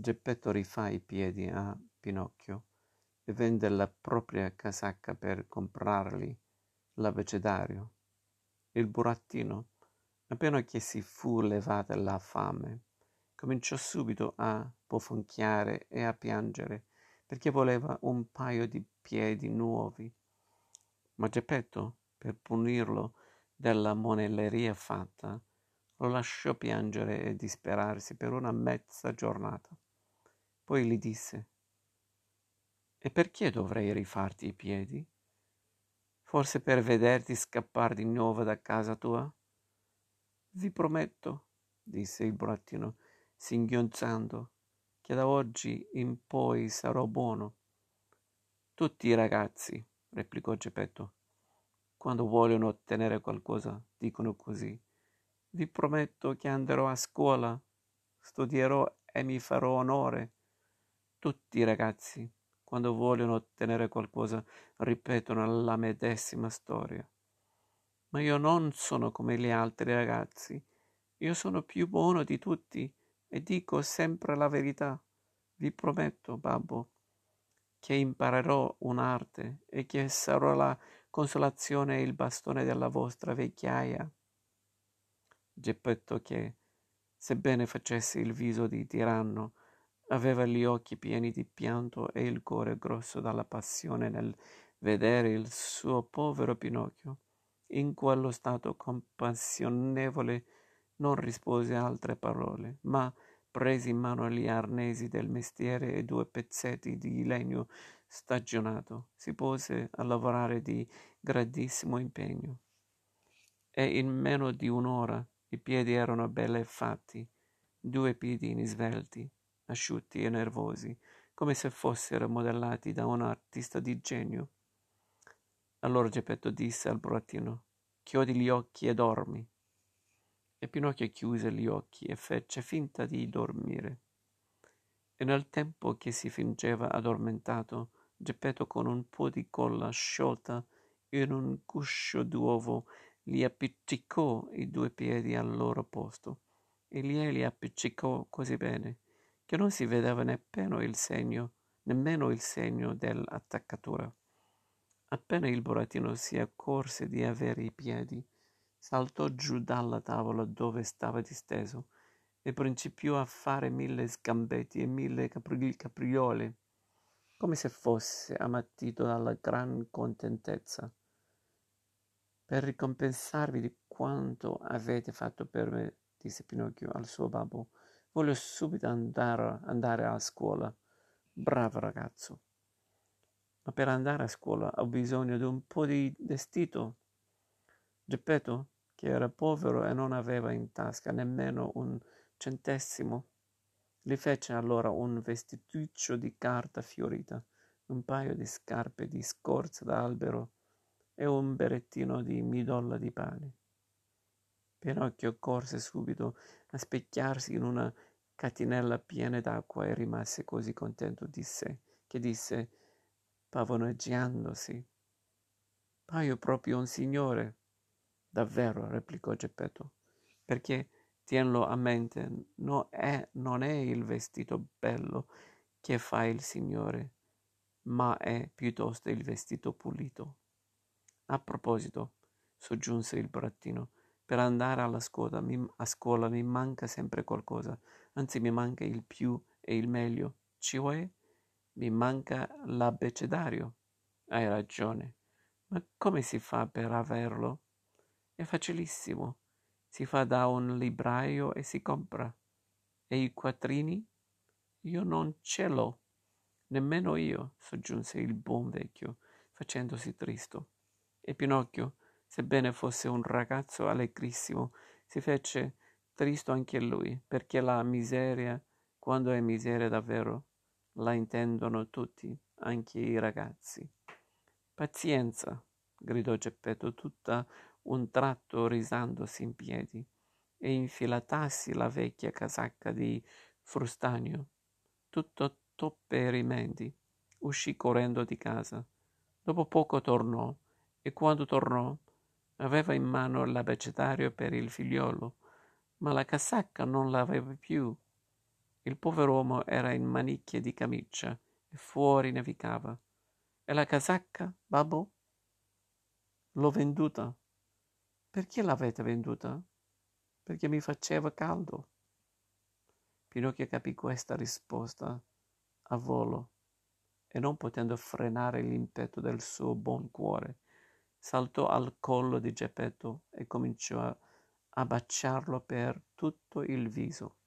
Geppetto rifà i piedi a Pinocchio e vende la propria casacca per comprargli l'abbecedario. Il burattino, appena che si fu levata la fame, cominciò subito a bofonchiare e a piangere perché voleva un paio di piedi nuovi. Ma Geppetto, per punirlo della monelleria fatta, lo lasciò piangere e disperarsi per una mezza giornata. Poi gli disse, E perché dovrei rifarti i piedi? Forse per vederti scappare di nuovo da casa tua? Vi prometto, disse il burattino, singhiozzando, che da oggi in poi sarò buono. Tutti i ragazzi, replicò Geppetto, quando vogliono ottenere qualcosa, dicono così. Vi prometto che andrò a scuola, studierò e mi farò onore. Tutti i ragazzi, quando vogliono ottenere qualcosa, ripetono la medesima storia. Ma io non sono come gli altri ragazzi. Io sono più buono di tutti e dico sempre la verità. Vi prometto, babbo, che imparerò un'arte e che sarò la consolazione e il bastone della vostra vecchiaia. Geppetto che, sebbene facesse il viso di tiranno, aveva gli occhi pieni di pianto e il cuore grosso dalla passione nel vedere il suo povero Pinocchio. In quello stato compassionevole non rispose altre parole, ma prese in mano gli arnesi del mestiere e due pezzetti di legno stagionato, si pose a lavorare di grandissimo impegno. E in meno di un'ora i piedi erano belli fatti, due piedini svelti, asciutti e nervosi, come se fossero modellati da un artista di genio. Allora Geppetto disse al burattino, chiudi gli occhi e dormi. E Pinocchio chiuse gli occhi e fece finta di dormire. E nel tempo che si fingeva addormentato, Geppetto con un po' di colla sciolta in un guscio d'uovo gli appiccicò i due piedi al loro posto e glieli appiccicò così bene che non si vedeva nemmeno il segno, nemmeno il segno dell'attaccatura. Appena il burattino si accorse di avere i piedi, saltò giù dalla tavola dove stava disteso e principiò a fare mille sgambetti e mille capri- capriole, come se fosse ammattito dalla gran contentezza per ricompensarvi di quanto avete fatto per me, disse Pinocchio al suo babbo, voglio subito andare, andare a scuola. Bravo ragazzo. Ma per andare a scuola ho bisogno di un po' di vestito. Geppetto, che era povero e non aveva in tasca nemmeno un centesimo, gli fece allora un vestituccio di carta fiorita, un paio di scarpe di scorza d'albero e un berrettino di midolla di pane. Pinocchio corse subito a specchiarsi in una catinella piena d'acqua e rimase così contento di sé che disse, pavoneggiandosi, paio proprio un signore. Davvero, replicò Geppetto, perché tienlo a mente, no è, non è il vestito bello che fa il signore, ma è piuttosto il vestito pulito. A proposito, soggiunse il burattino, per andare alla scuola, mi, a scuola mi manca sempre qualcosa, anzi mi manca il più e il meglio, cioè mi manca l'abbecedario. Hai ragione, ma come si fa per averlo? È facilissimo, si fa da un libraio e si compra. E i quattrini? Io non ce l'ho. Nemmeno io, soggiunse il buon vecchio, facendosi tristo. E Pinocchio, sebbene fosse un ragazzo allegrissimo, si fece tristo anche lui, perché la miseria, quando è miseria davvero, la intendono tutti, anche i ragazzi. Pazienza, gridò Geppetto tutta un tratto risandosi in piedi e infilatasi la vecchia casacca di frustanio, tutto toppe e rimendi, uscì correndo di casa. Dopo poco tornò e quando tornò aveva in mano l'abbecedario per il figliolo, ma la casacca non l'aveva più. Il pover'uomo era in manicchie di camicia e fuori nevicava. E la casacca, babbo? L'ho venduta. Perché l'avete venduta? Perché mi faceva caldo. Pinocchio capì questa risposta a volo e non potendo frenare l'impeto del suo buon cuore, saltò al collo di Geppetto e cominciò a, baciarlo per tutto il viso.